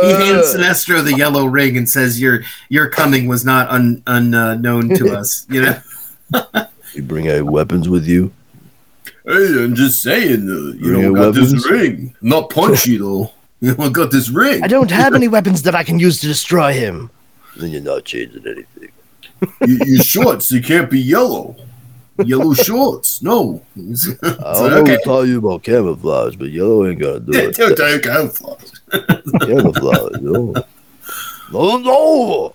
He hands Sinestro the yellow ring and says, "Your your coming was not un, unknown to us." You know. You bring any weapons with you? Hey, I'm just saying, uh, you Bring know, your got this weapons? ring. Not punchy though. You know, I got this ring. I don't have any weapons that I can use to destroy him. Then you're not changing anything. you, your shorts, they can't be yellow. Yellow shorts, no. I don't like, know okay. what tell you about camouflage, but yellow ain't gonna do it. Don't take camouflage. Camouflage, no. No, no.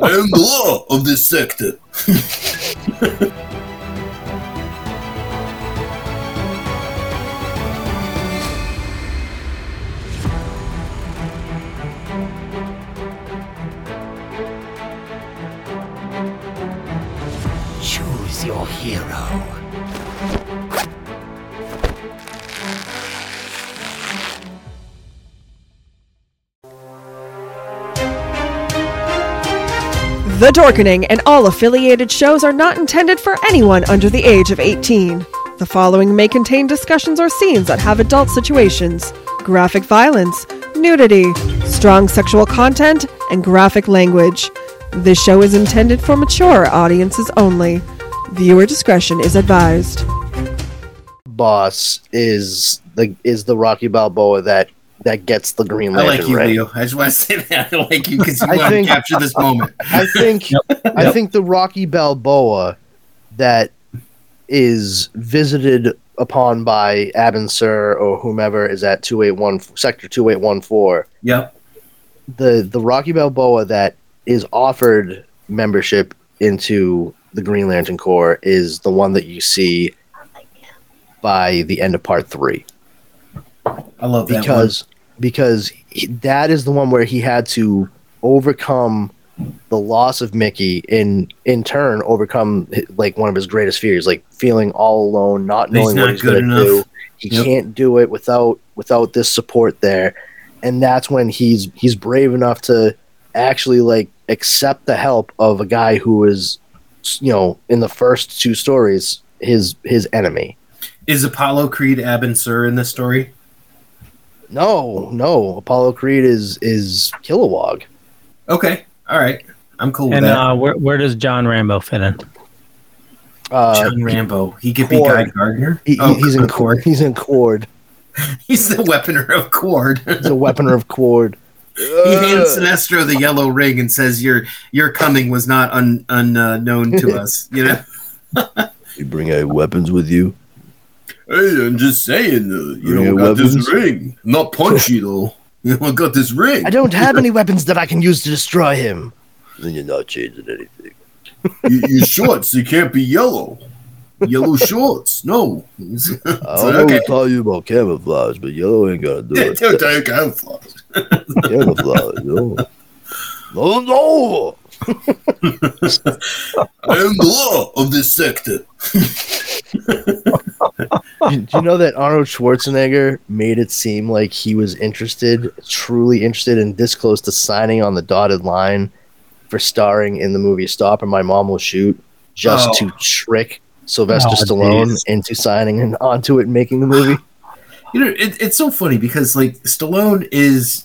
I am the law of this sector. Choose your hero. The Dorkening and all affiliated shows are not intended for anyone under the age of 18. The following may contain discussions or scenes that have adult situations, graphic violence, nudity, strong sexual content, and graphic language. This show is intended for mature audiences only. Viewer discretion is advised. Boss is the is the Rocky Balboa that that gets the Green Lantern. I like you, ring. Leo. I just want to say that. I like you because you I want think- to capture this moment. I think I think the Rocky Balboa that is visited upon by Abin Sur or whomever is at two eight one sector two eight one four. Yep. The the Rocky Balboa that is offered membership into the Green Lantern Corps is the one that you see by the end of part three I love that because because he, that is the one where he had to overcome the loss of Mickey in in turn overcome like one of his greatest fears like feeling all alone not knowing not what he's going to do he Yep. can't do it without without this support there and that's when he's he's brave enough to actually like accept the help of a guy who is you know in the first two stories his his enemy. Is Apollo Creed Abin Sur in this story? No no apollo creed is is kilowog Okay. All right. I'm cool with And uh, where, where does John Rambo fit in? uh John Rambo. He could be Guy Gardner. He, oh, he's in Qward. He's in Qward. He's the weaponer of Qward. He's a weaponer of Qward. he hands Sinestro the yellow ring and says, "Your your coming was not un, unknown to us." You know. You bring any weapons with you? Hey, I'm just saying, uh, you know, your got this ring. Not punchy though. You know, I got this ring. I don't have any weapons that I can use to destroy him. Then you're not changing anything. you, your shorts, they can't be yellow. Yellow shorts, no. It's- I it's don't like, know okay. tell you about camouflage, but yellow ain't gonna do it. Don't take camouflage. camouflage, no. No, no. I am the law of this sector. Do do you know that Arnold Schwarzenegger made it seem like he was interested, truly interested, and this close to signing on the dotted line for starring in the movie Stop and My Mom Will Shoot, just Oh. to trick Sylvester Oh, Stallone geez. into signing and onto it and making the movie? You know, it, it's so funny because like Stallone is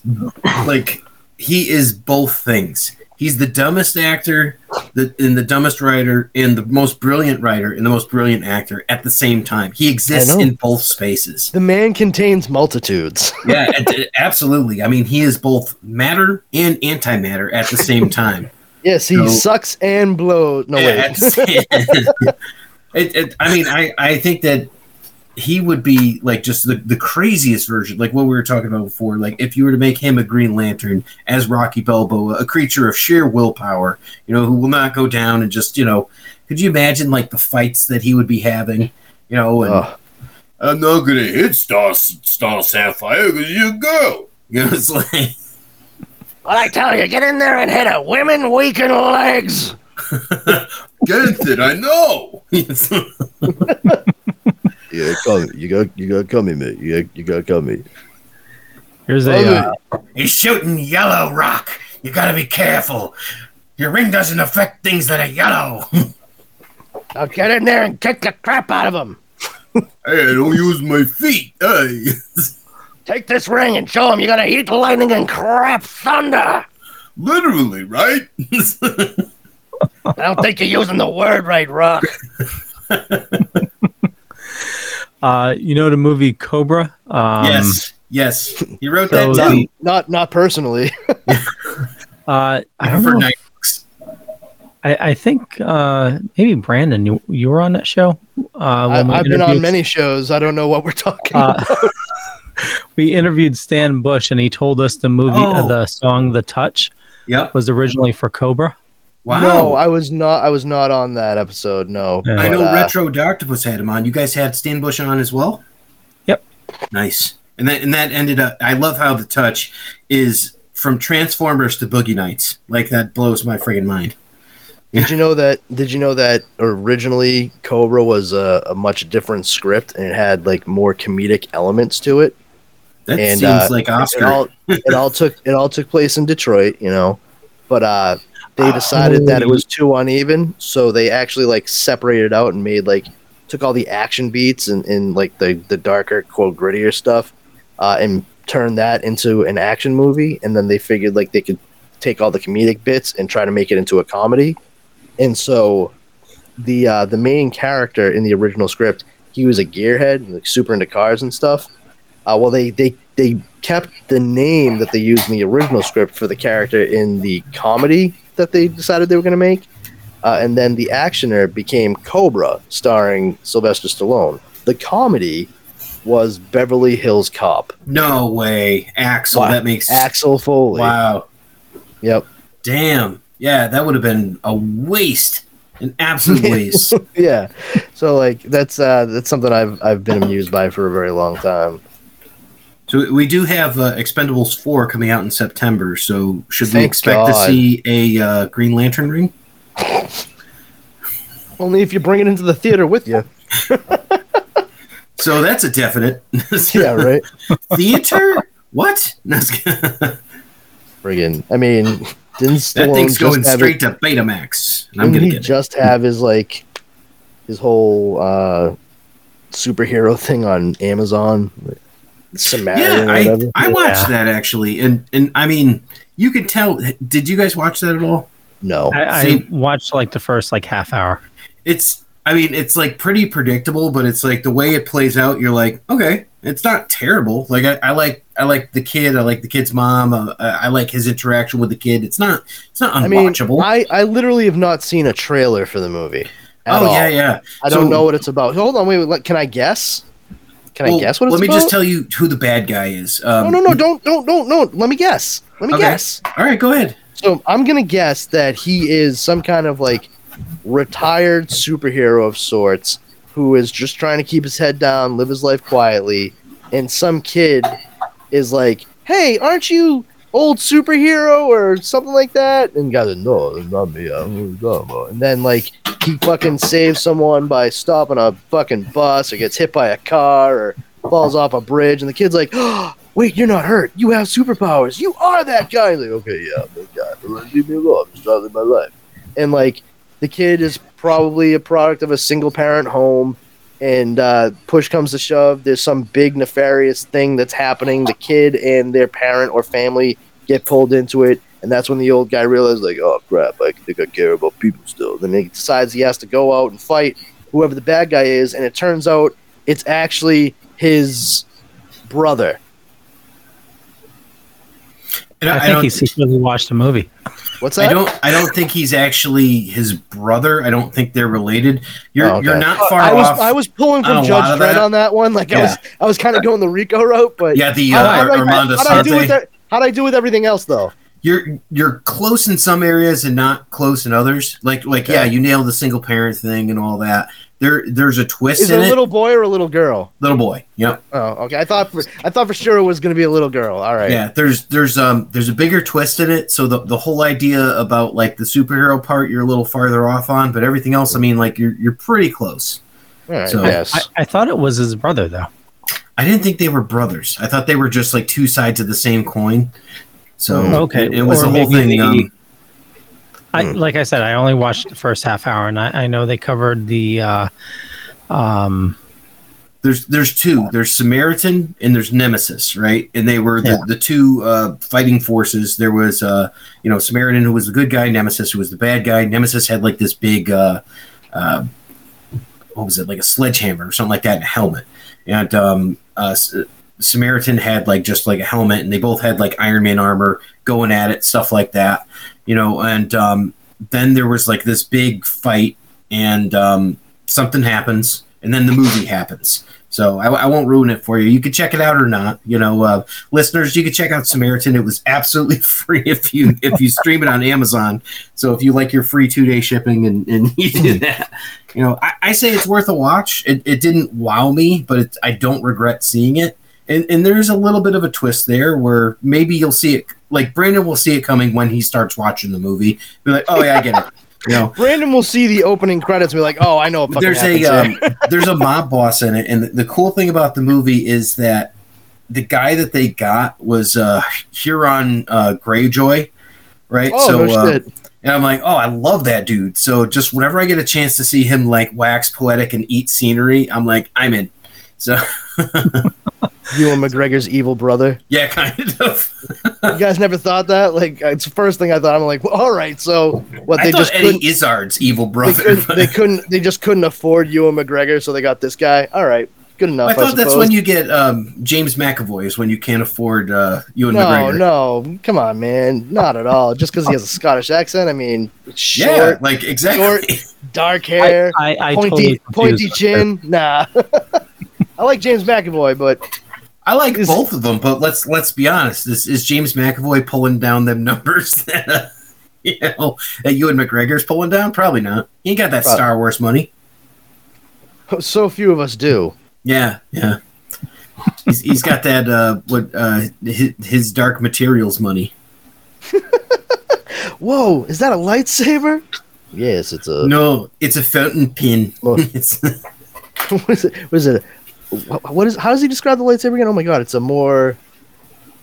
like he is both things. He's the dumbest actor, the and the dumbest writer, and the most brilliant writer and the most brilliant actor at the same time. He exists in both spaces. The man contains multitudes. Yeah, absolutely. I mean, he is both matter and antimatter at the same time. Yes, he No. sucks and blows. No, Yeah, it's- it, it, I mean, I, I think that he would be like just the, the craziest version, like what we were talking about before. Like if you were to make him a Green Lantern as Rocky Balboa, a creature of sheer willpower, you know, who will not go down and just, you know, could you imagine like the fights that he would be having, you know, and Ugh. I'm not gonna hit Star Star Sapphire because you're a girl. You know, it's like What I tell you, get in there and hit it. Women weaken legs. get it, I know. Yeah, come. You got, you got coming, mate. You got, you got coming. Here's a uh, He's shooting yellow rock. You gotta be careful. Your ring doesn't affect things that are yellow. Now get in there and kick the crap out of him. hey, I don't use my feet. Hey. Take this ring and show him you gotta eat lightning and crap thunder. Literally, right? I don't think you're using the word right, Rock. Uh, you know the movie Cobra? Um, yes, yes. He wrote so that down. the- Not not personally. Uh, I don't for know. night. I, I think uh, maybe Brandon, you, you were on that show. Uh, I, I've been on many shows. I don't know what we're talking Uh, about. we interviewed Stan Bush, and he told us the movie, uh, Oh. the song "The Touch" Yep. was originally for Cobra. Wow. No, I was not. I was not on that episode. No, Yeah. I know But, uh, Retro Octopus had him on. You guys had Stan Bush on as well. Yep. Nice. And that and that ended up. I love how the touch is from Transformers to Boogie Nights. Like that blows my friggin' mind. Did you know that? Did you know that originally Cobra was a, a much different script and it had like more comedic elements to it. That And, seems uh, like It Oscar. all it all took it all took place in Detroit, you know, but uh, they decided that it was too uneven, so they actually like separated out and made like took all the action beats and, and like the the darker quote grittier stuff, uh, and turned that into an action movie, and then they figured like they could take all the comedic bits and try to make it into a comedy, and so the uh, the main character in the original script he was a gearhead like super into cars and stuff. Uh, well they, they they kept the name that they used in the original script for the character in the comedy that they decided they were going to make uh, and then the actioner became cobra starring sylvester stallone the comedy was beverly hills cop no way, Axel. Wow. That makes axel foley wow. yep Damn. Yeah, that would have been a waste, an absolute waste. yeah so like that's uh that's something i've i've been amused by for a very long time So we do have uh, Expendables four coming out in September. So should we Thank expect to see a uh, Green Lantern ring? only if you bring it into the theater with you So that's a definite. yeah right Theater? What? No, it's- that friggin' i mean didn't Stallone thing's just going have it- straight to Betamax. And I'm gonna he get it. just have his like his whole uh superhero thing on Amazon? Samaritan Yeah, or I, whatever. I watched Yeah. that actually, and and I mean, you could tell. Did you guys watch that at all? no. I, I See- watched like the first like half hour. It's, I mean, it's like pretty predictable, but it's like the way it plays out. You're like, okay, it's not terrible. Like I, I like, I like the kid. I like the kid's mom. Uh, I like his interaction with the kid. It's not, it's not I mean, unwatchable. I, I literally have not seen a trailer for the movie. at oh all. yeah, yeah. I So- don't know what it's about. Hold on, wait, wait. let- Can I guess? Can I guess what it's let me about? just tell you who the bad guy is. Um, no, no, no! Don't, don't, don't, no! Let me guess. Let me Okay. guess. All right, go ahead. So I'm gonna guess that he is some kind of like retired superhero of sorts who is just trying to keep his head down, live his life quietly, and some kid is like, "Hey, aren't you old superhero or something like that?" And guy's like, "No, it's not me. I don't know what you're talking about." And then like he fucking saves someone by stopping a fucking bus or gets hit by a car or falls off a bridge, and the kid's like, oh, "Wait, you're not hurt. You have superpowers. You are that guy." Like, "Okay, yeah, I'm that guy. But leave me alone. I'm live my life." And like the kid is probably a product of a single parent home. And uh, push comes to shove, there's some big nefarious thing that's happening. The kid and their parent or family get pulled into it, and that's when the old guy realizes, like, oh crap, I think I care about people still. Then he decides he has to go out and fight whoever the bad guy is, and it turns out it's actually his brother. And I, I, think don't, he secretly watched the movie. What's that? I don't. I don't think he's actually his brother. I don't think they're related. You're Oh, okay. you're not far I was off. I was pulling from Judge of Dredd that. on that one. Like I was I was kind of going the Rico route, but yeah, the How- uh, how'd I- Armando how'd I do with that- How'd I do with everything else though? You're you're close in some areas and not close in others. Like like yeah, you nailed the single parent thing and all that. There there's a twist Is in it a it. little boy or a little girl? little boy. Yep. Oh, okay. I thought for, I thought for sure it was going to be a little girl. All right. Yeah, there's there's um there's a bigger twist in it. So the the whole idea about like the superhero part you're a little farther off on, but everything else, I mean, like you're you're pretty close. All right. So- yes. I, I thought it was his brother though. I didn't think they were brothers. I thought they were just like two sides of the same coin. So Mm, Okay, it, it was or the whole thing. the- Um, I Hmm. like I said, I only watched the first half hour, and I, I know they covered the uh, um, there's there's two. There's Samaritan and there's Nemesis, right? And they were the, Yeah. the two uh, fighting forces. There was uh, you know Samaritan who was the good guy, Nemesis who was the bad guy. Nemesis had like this big uh, uh, what was it like a sledgehammer or something like that, and a helmet. And um, uh, Samaritan had like just like a helmet, and they both had like Iron Man armor going at it, stuff like that. You know, and um, then there was like this big fight, and um, something happens, and then the movie happens. So I, I won't ruin it for you. You can check it out or not. You know, uh, listeners, you can check out Samaritan. It was absolutely free if you if you stream it on Amazon. So if you like your free two day shipping and, and you do that, you know, I, I say it's worth a watch. It, it didn't wow me, but it, I don't regret seeing it. And, and there's a little bit of a twist there where maybe you'll see it. Like Brandon will see it coming when he starts watching the movie. Be like, oh yeah, I get it. You know, Brandon will see the opening credits and be like, "Oh, I know." What there's a um, there's a mob boss in it, and the, the cool thing about the movie is that the guy that they got was uh, Euron uh, Greyjoy, right? oh so, no uh, and I'm like, oh, I love that dude. So just whenever I get a chance to see him like wax poetic and eat scenery, I'm like, I'm in. So Ewan McGregor's evil brother. yeah, kind of. You guys never thought that? Like, it's the first thing I thought. I'm like, well, all right. So what? I They thought just Eddie couldn't. Izzard's evil They brother. couldn't, they couldn't. They just couldn't afford Ewan McGregor, so they got this guy. All right, good enough. I thought that's when you get um, James McAvoy is when you can't afford uh, Ewan No, McGregor. no, come on, man, not at all. Just because he has a Scottish accent, I mean, it's Yeah, short, like exactly. short, dark hair, I, I pointy, totally pointy chin. Nah, I like James McAvoy, but I like Is- both of them, but let's let's be honest. Is, is James McAvoy pulling down them numbers that uh, you know that Ewan McGregor's pulling down? Probably not. He ain't got that Probably. Star Wars money. so few of us do. Yeah, yeah. he's, he's got that uh, what uh, his, his Dark Materials money. Whoa, is that a lightsaber? Yes, it's a. No, it's a fountain pen. It's, what is it? What is it? What what is? How does he describe the lightsaber again? Oh my god, it's a more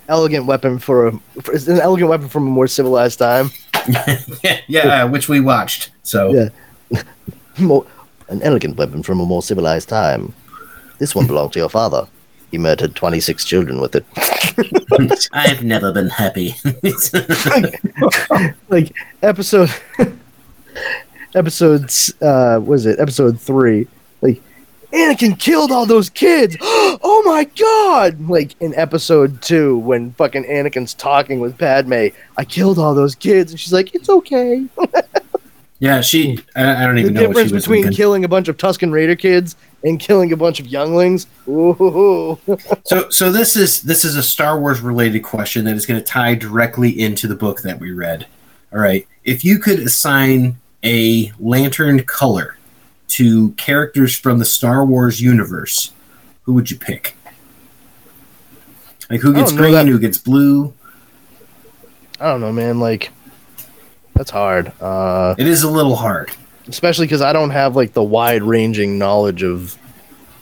elegant weapon for a. For, it's an elegant weapon from a more civilized time. yeah, yeah, which we watched. So Yeah. More, an elegant weapon from a more civilized time. This one belonged to your father. He murdered 26 children with it. I've never been happy. like episode episodes uh what is it episode three like anakin killed all those kids oh my god like in episode two when fucking anakin's talking with padme i killed all those kids and she's like it's okay yeah, she. I, I don't the even know the difference she between thinking. killing a bunch of tusken raider kids and killing a bunch of younglings Ooh. So, so this is this is a Star Wars related question that is going to tie directly into the book that we read. All right, if you could assign a lantern color to characters from the Star Wars universe, who would you pick? Like who gets green, that- who gets blue? i don't know man like that's hard uh It is a little hard. especially because I don't have like the wide ranging knowledge of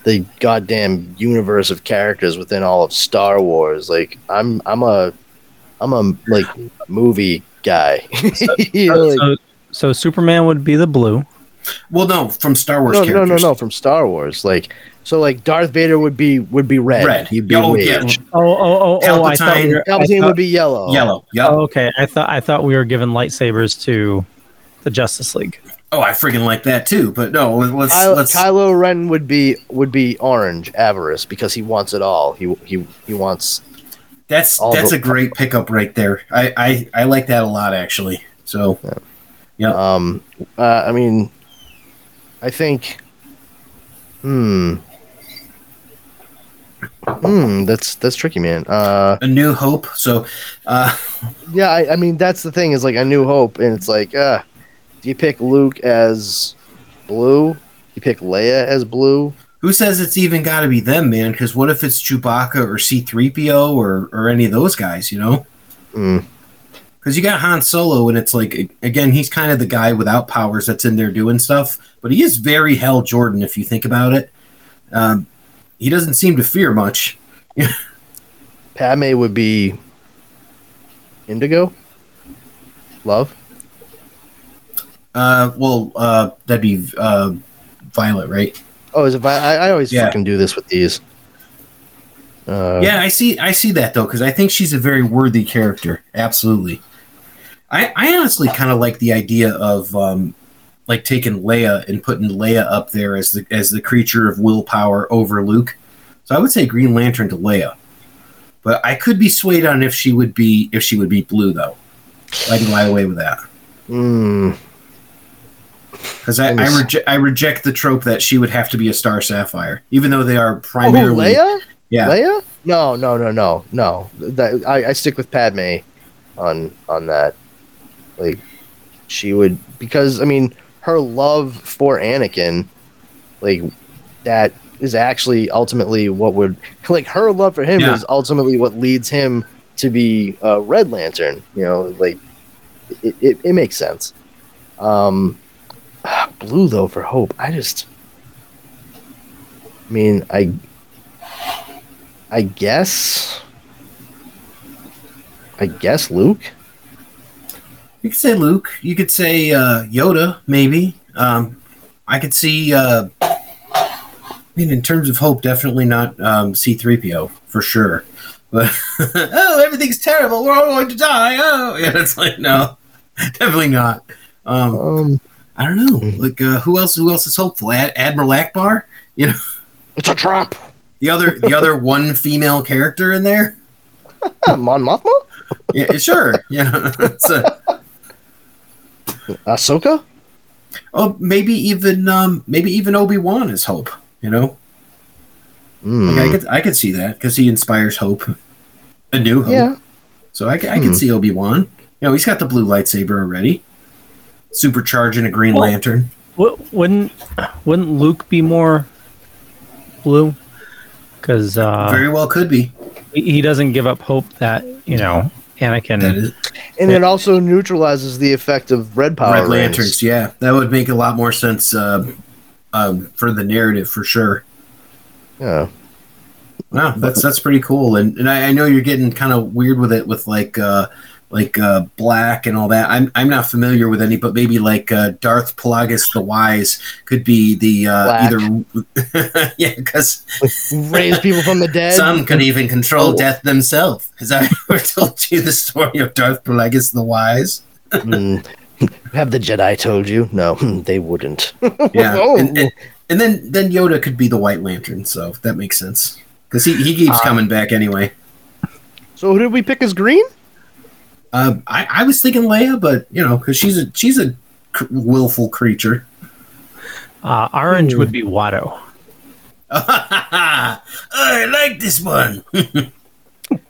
the goddamn universe of characters within all of Star Wars. Like I'm I'm a I'm a like movie guy. You know, like- So, so Superman would be the blue. Well, no, from Star Wars no, no, characters. no, no, from Star Wars. Like so, like Darth Vader would be would be red. Red. He'd be Oh, rage. yeah. Oh, oh, oh, oh! I thought we were, I Palpatine thought- would be yellow. Yellow. Yep. Oh, okay. I thought I thought we were giving lightsabers to the Justice League. Oh, I freaking like that too. But no, let's Kylo, let's. Kylo Ren would be would be orange, avarice, because he wants it all. He he he wants. That's that's the- a great pickup right there. I, I I like that a lot actually. So Yeah. Um, uh, I mean, I think. Hmm. Hmm. That's that's tricky, man. Uh, a new hope. So uh, yeah. I, I mean, that's the thing is like a New Hope, and it's like, uh, do you pick Luke as blue? You pick Leia as blue? who says it's even got to be them, man? Because what if it's Chewbacca or C three PO or or any of those guys? You know. Hmm. Because you got Han Solo, and it's like again, he's kind of the guy without powers that's in there doing stuff, but he is very Hal Jordan if you think about it. Um, he doesn't seem to fear much. Padme would be Indigo. Love. Uh, well, uh, that'd be uh, Violet, right? Oh, is it? Vi- I, I always Yeah. fucking do this with these. Uh, yeah, I see. I see that though because I think she's a very worthy character. Absolutely. I, I honestly kind of like the idea of um, like taking Leia and putting Leia up there as the as the creature of willpower over Luke. So I would say Green Lantern to Leia, but I could be swayed on if she would be if she would be blue though. I can lie away with that mm, because I I, Yes. reje- I reject the trope that she would have to be a Star Sapphire, even though they are oh, primarily Leia? yeah. Leia? No, no, no, no, no. That, I, I stick with Padme on on that. Like, she would because I mean her love for Anakin, like that is actually ultimately what would like her love for him Yeah. is ultimately what leads him to be a Red Lantern. You know, like it, it, it makes sense. Um, blue though for Hope, I just. I mean, I I guess. I guess Luke. You could say Luke. You could say uh, Yoda, maybe. Um, I could see. Uh, I mean, in terms of hope, definitely not um, C-3PO for sure. But oh, everything's terrible. We're all going to die. Oh, yeah, it's like no, definitely not. Um, Um, I don't know. Like uh, who else? Who else is hopeful? Ad- Admiral Ackbar. You know, it's a trap. the other the other one female character in there. Mon Mothma, Yeah, sure. Yeah, it's a, Ahsoka. oh, maybe even um, maybe even Obi Wan is hope. You know. Mm. Like I could I could see that because he inspires hope, a new hope. yeah, So I, c- I Hmm. can see Obi Wan. You know, he's got the blue lightsaber already, supercharging a Green Well- Lantern. Wou- Wouldn't wouldn't Luke be more blue? Because uh, Very well could be. he he doesn't give up hope that you know Anakin. That is and it also neutralizes the effect of red power Red rings. Lanterns. Yeah, that would make a lot more sense uh, um, for the narrative for sure. Yeah, Wow, that's that's pretty cool. And and I, I know you're getting kind of weird with it with like uh, like uh, black and all that. I'm I'm not familiar with any, but maybe like uh, Darth Plagueis the Wise could be the uh, either yeah because raise people from the dead. some could even control Oh. death themselves. Has I ever told you the story of Darth Plagueis the Wise? Mm. Have the Jedi told you? No, they wouldn't. Yeah, Oh. and, and, and then then Yoda could be the White Lantern, so that makes sense because he he keeps Uh, coming back anyway. So who did we pick as green? Um, I, I was thinking Leia, but you know, because she's a she's a c- willful creature. Uh, orange would be Watto. I like this one.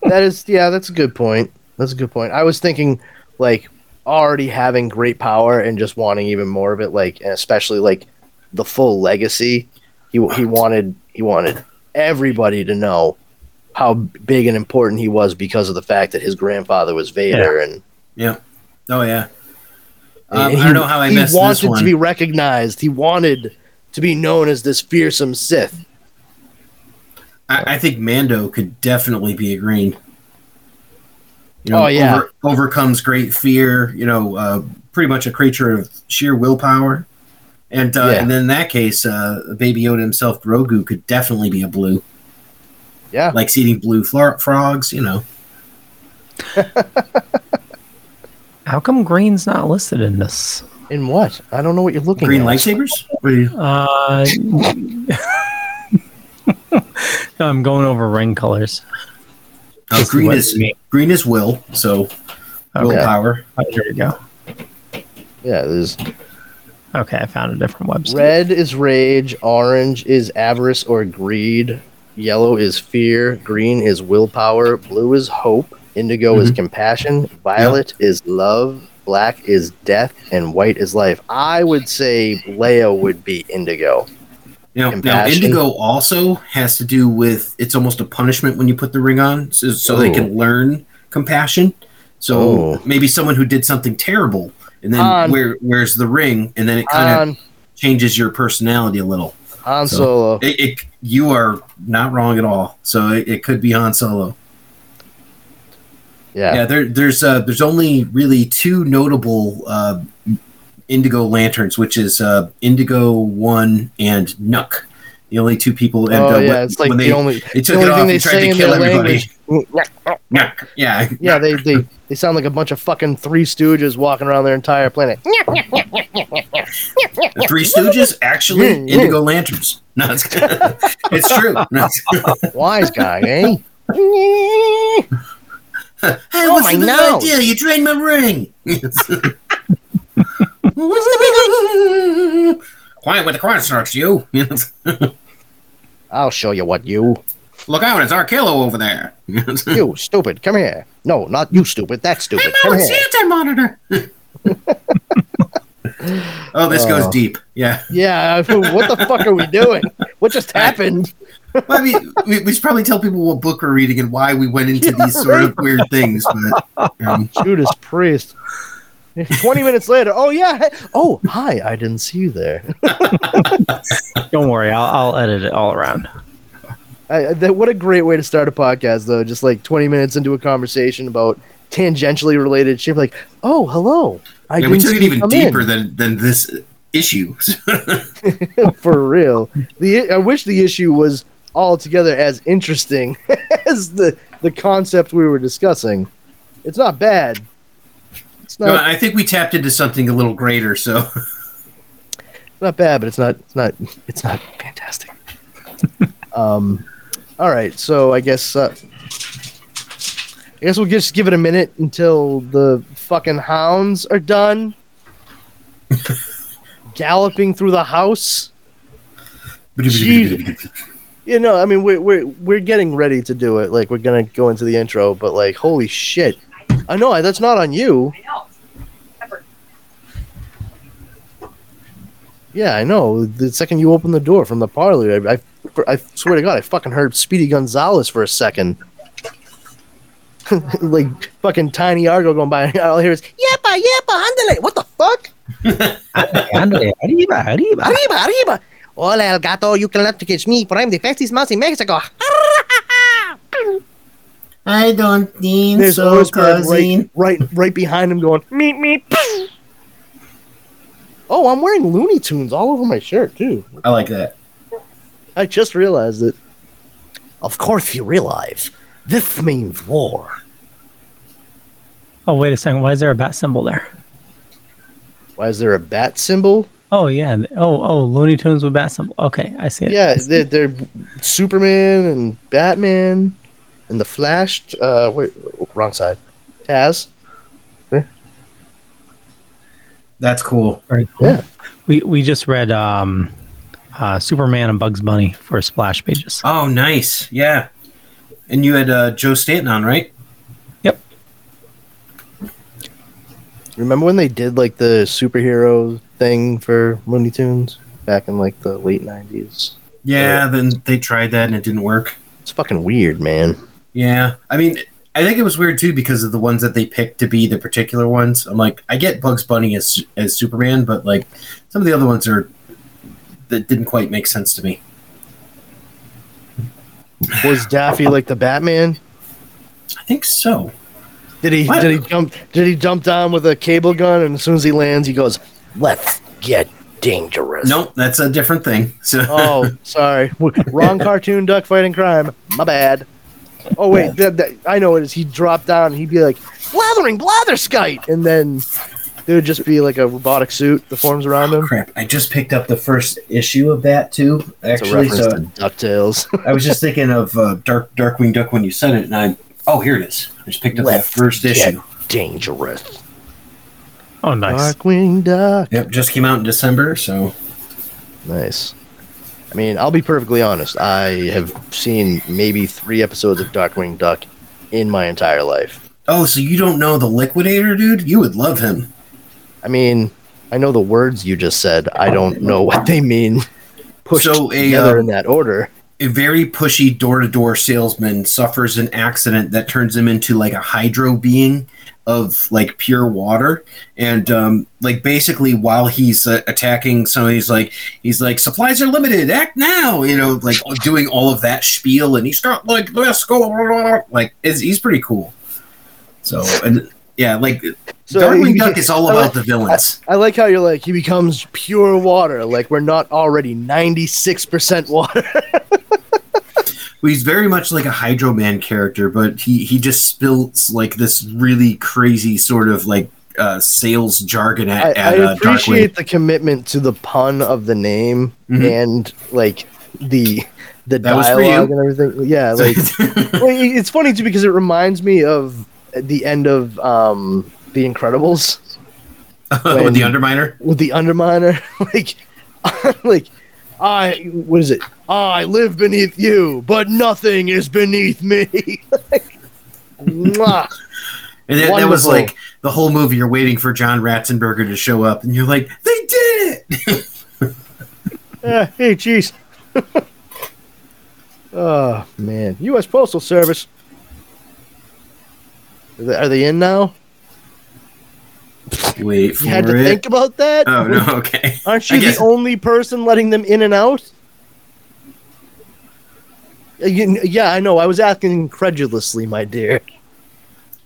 that is yeah that's a good point that's a good point i was thinking like already having great power and just wanting even more of it like and especially like the full legacy he he wanted he wanted everybody to know how big and important he was because of the fact that his grandfather was vader and yeah. Oh yeah. Um, and I don't know how I missed wanted this one. He wanted to be recognized he wanted to be known as this fearsome sith I, I think Mando could definitely be a green. You know, Oh, yeah. over, overcomes great fear. You know, uh, pretty much a creature of sheer willpower. And uh, Yeah. and then in that case, uh, Baby Yoda himself, Grogu, could definitely be a blue. Yeah Likes eating blue flo- frogs. You know, How come green's not listed in this? in what i don't know what you're looking at. green at lightsabers. What do? Uh, no, I'm going over ring colors. Oh, green what is you green is will. So Okay. willpower. Oh, here we go. yeah there's Okay, I found a different website. Red is rage, orange is avarice or greed, yellow is fear, green is willpower, blue is hope, indigo is mm-hmm. compassion, violet is love, black is death, and white is life. I would say Leia would be indigo. You know, now indigo also has to do with it's almost a punishment when you put the ring on, so, so they can learn compassion. So Oh. maybe someone who did something terrible and then wears the ring, and then it kind of Han, changes your personality a little. Han So- Solo. It, it you are not wrong at all. So it, it could be Han Solo. Yeah. Yeah, there, there's uh, there's only really two notable uh, Indigo lanterns, which is uh, Indigo One and Nuck. The only two people. And, oh uh, yeah, when, it's like when the they, only they took the it off thing they tried say to kill everybody. language. Yeah, yeah. Yeah, they, they they sound like a bunch of fucking Three Stooges walking around their entire planet. The Three Stooges actually Mm, mm. Indigo Lanterns. No, it's, it's true. Wise guy, eh? hey, Oh, what's my the big idea? You drained my ring. what's the big Quiet with the cornstarch, you. I'll show you what you. Look out, it's Arkillo over there. You stupid. Come here. No, not you stupid. That's stupid. Come it's here. the anti-monitor. oh, this goes Oh. deep. Yeah. Yeah, what the fuck are we doing? What just happened? Well, I mean, we, we should probably tell people what book we're reading and why we went into these sort of weird things. But um, Judas Priest. 20 minutes later. Oh, yeah. Oh, hi. I didn't see you there. Don't worry, I'll, I'll edit it all around. I, that, what a great way to start a podcast, though. Just like 20 minutes into a conversation about tangentially related shit. Like, oh, hello. I yeah, we took it even come in." deeper than than this issue. For real. The I wish the issue was altogether as interesting as the, the concept we were discussing. It's not bad. It's no, I think we tapped into something a little greater. So it's not bad, but it's not it's not it's not fantastic. um, all right, so I guess uh, I guess we'll just give it a minute until the fucking hounds are done galloping through the house. Jeez. You know, I mean, we're we're we're getting ready to do it. Like we're gonna go into the intro, but like, holy shit! I know that's not on you. I know. Yeah, I know. The second you open the door from the parlor, I, I, I swear to God, I fucking heard Speedy Gonzalez for a second. like fucking Tiny Argo going by, and all I hear is "Yepa, yepa, ándale." What the fuck? Ándale, arriba, arriba. Arriba, arriba. Hola, el gato. You cannot catch me, for I'm the fastest mouse in Mexico. I don't think There's Oscar right, right, right behind him, going meet me. Oh, I'm wearing Looney Tunes all over my shirt too. I like that. I just realized it. Of course, you realize this means war. Oh, wait a second. Why is there a bat symbol there? Why is there a bat symbol? Oh, yeah. Oh, oh, Looney Tunes with bat symbol. Okay, I see it. Yeah, they're, they're Superman and Batman and the Flash. Uh, wait, wrong side. Taz. That's cool. Very cool. Yeah. We, we just read um, uh, Superman and Bugs Bunny for splash pages. Oh, nice. Yeah. And you had uh, Joe Stanton on, right? Yep. Remember when they did like the superhero thing for Looney Tunes back in like the late nineties? Yeah. Then they tried that and it didn't work. It's fucking weird, man. Yeah. I mean, I think it was weird too because of the ones that they picked to be the particular ones. I'm like, I get Bugs Bunny as as Superman, but like some of the other ones are that didn't quite make sense to me. Was Daffy like the Batman? I think so. Did he What? did he jump did he jump down with a cable gun and as soon as he lands he goes, Let's get dangerous. Nope, that's a different thing. So Oh, sorry. Wrong cartoon duck fighting crime. My bad. Oh wait, that, that, I know it is. He'd drop down and he'd be like, Blathering blatherskite and then there would just be like a robotic suit that forms around him. crap. I just picked up the first issue of that too. It's a Actually, reference so to DuckTales. I was just thinking of uh, Dark Darkwing Duck when you said it, and I oh here it is. I just picked up Let's that first get issue. dangerous. Oh, nice. Darkwing Duck. Yep, just came out in December. So Nice. I mean, I'll be perfectly honest. I have seen maybe three episodes of Darkwing Duck in my entire life. oh, so you don't know the Liquidator, dude? You would love him. I mean, I know the words you just said. I don't know what they mean. Pushed So a, together uh, in that order. a very pushy door to door salesman suffers an accident that turns him into like a hydro being of like pure water. And um like basically while he's uh, attacking somebody he's like he's like supplies are limited. Act now. You know like doing all of that spiel and he's got like let's go like he's pretty cool. So and Yeah, like So Darkwing Duck is all about like- the villains. I like how you're like he becomes pure water. Like we're not already 96% water. He's very much like a Hydro Man character, but he he just spills like this really crazy sort of like uh, sales jargon I, at, I at uh, appreciate Darkwing. the commitment to the pun of the name Mhm. and like the the That was for you. dialogue and everything. Yeah, like well, it- it's funny too because it reminds me of the end of um the Incredibles With the Underminer. with the Underminer. like, like I what is it? I live beneath you, but nothing is beneath me. Mwah. And that, that was like the whole movie. You're waiting for John Ratzenberger to show up, and you're like, they did it. Ah, hey, jeez. oh man, U.S. Postal Service. Are they, in now? Wait for You had to it. think about that. oh no, okay. Aren't you the only person letting them in and out? Uh, Yeah, I know. I was asking incredulously, my dear.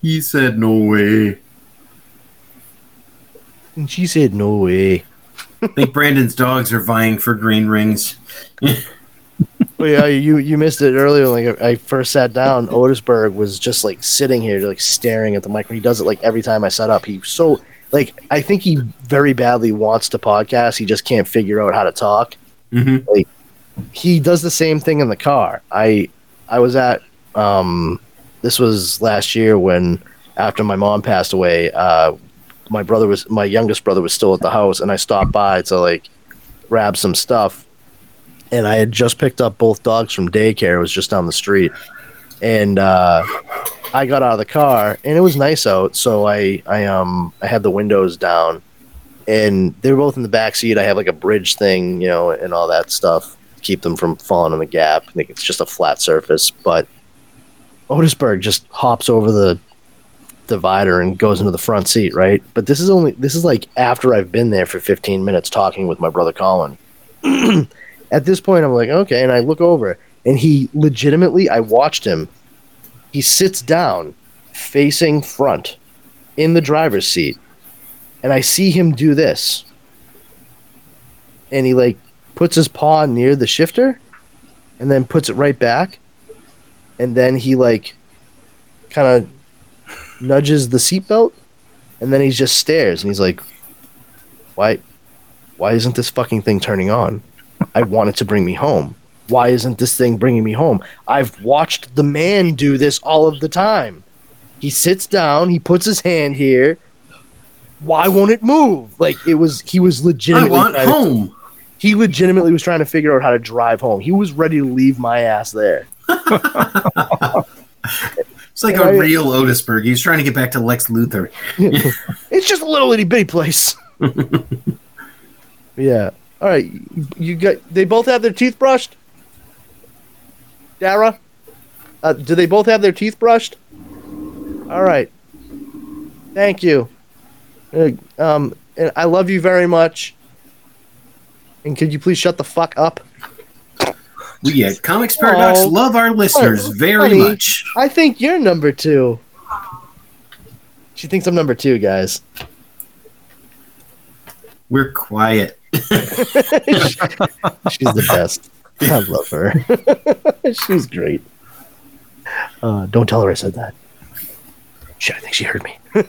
He said no way. And she said, "No way." I think Brandon's dogs are vying for green rings. Well, yeah, you you missed it earlier. Like I first sat down, Otisburg was just like sitting here, like staring at the mic. He does it like every time I set up. He so like I think he very badly wants to podcast. He just can't figure out how to talk. Mhm. Like he does the same thing in the car. I I was at um this was last year when after my mom passed away. Uh, my brother was my youngest brother was still at the house, and I stopped by to like grab some stuff and I had just picked up both dogs from daycare. It was just down the street, and uh, I got out of the car, and it was nice out. So I, I um, I had the windows down, and they were both in the back seat. I have like a bridge thing, you know, and all that stuff to keep them from falling in the gap. I think it's just a flat surface, but Otisburg just hops over the divider and goes into the front seat, right? But this is only this is like after I've been there for 15 minutes talking with my brother Colin. At this point, I'm like, okay, and I look over, and he legitimately, I watched him. He sits down, facing front, in the driver's seat, and I see him do this, and he like puts his paw near the shifter, and then puts it right back, and then he like kind of nudges the seatbelt, and then he just stares, and he's like, why, why isn't this fucking thing turning on? I want it to bring me home. Why isn't this thing bringing me home? I've watched the man do this all of the time. He sits down, he puts his hand here. Why won't it move? Like it was, he was I legitimately. want trying to- home. he legitimately was trying to figure out how to drive home. He was ready to leave my ass there. It's like And a I- real Otisburg. He's trying to get back to Lex Luthor. It's just a little itty bitty place. yeah. All right. You, got. They both have their teeth brushed. Dara, uh, do they both have their teeth brushed? All right. Thank you. Uh, um, and I love you very much. And could you please shut the fuck up? We at Comix Paradox Oh, love our listeners very much. I think you're number two. She thinks I'm number two, guys. We're quiet. She's the best. I love her. She's great. Uh, don't tell her I said that. Shit, I think she heard me.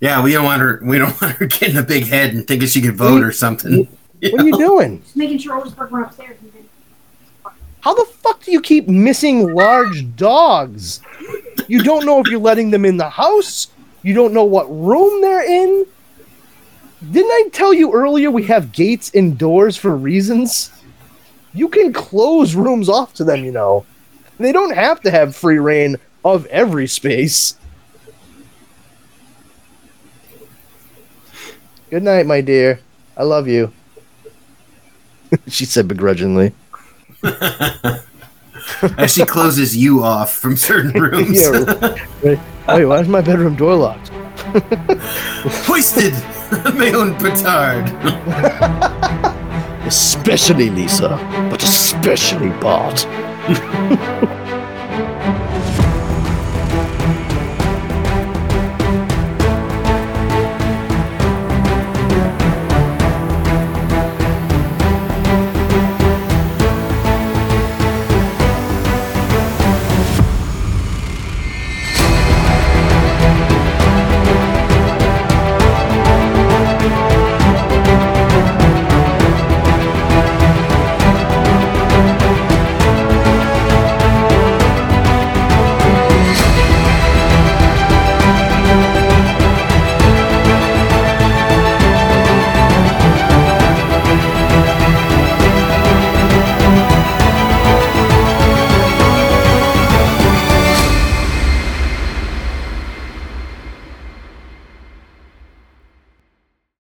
Yeah, we don't want her. We don't want her getting a big head and thinking she could vote or something. What are you doing? Just making sure Otisburg went upstairs. How the fuck do you keep missing large dogs? You don't know if you're letting them in the house. You don't know what room they're in. Didn't I tell you earlier we have gates and doors for reasons? You can close rooms off to them, you know. They don't have to have free rein of every space. Good night, my dear. I love you. she said begrudgingly. As she closes you off from certain rooms. Yeah, right. Wait, why is my bedroom door locked? Hoisted! My own petard. Especially Lisa, but especially Bart.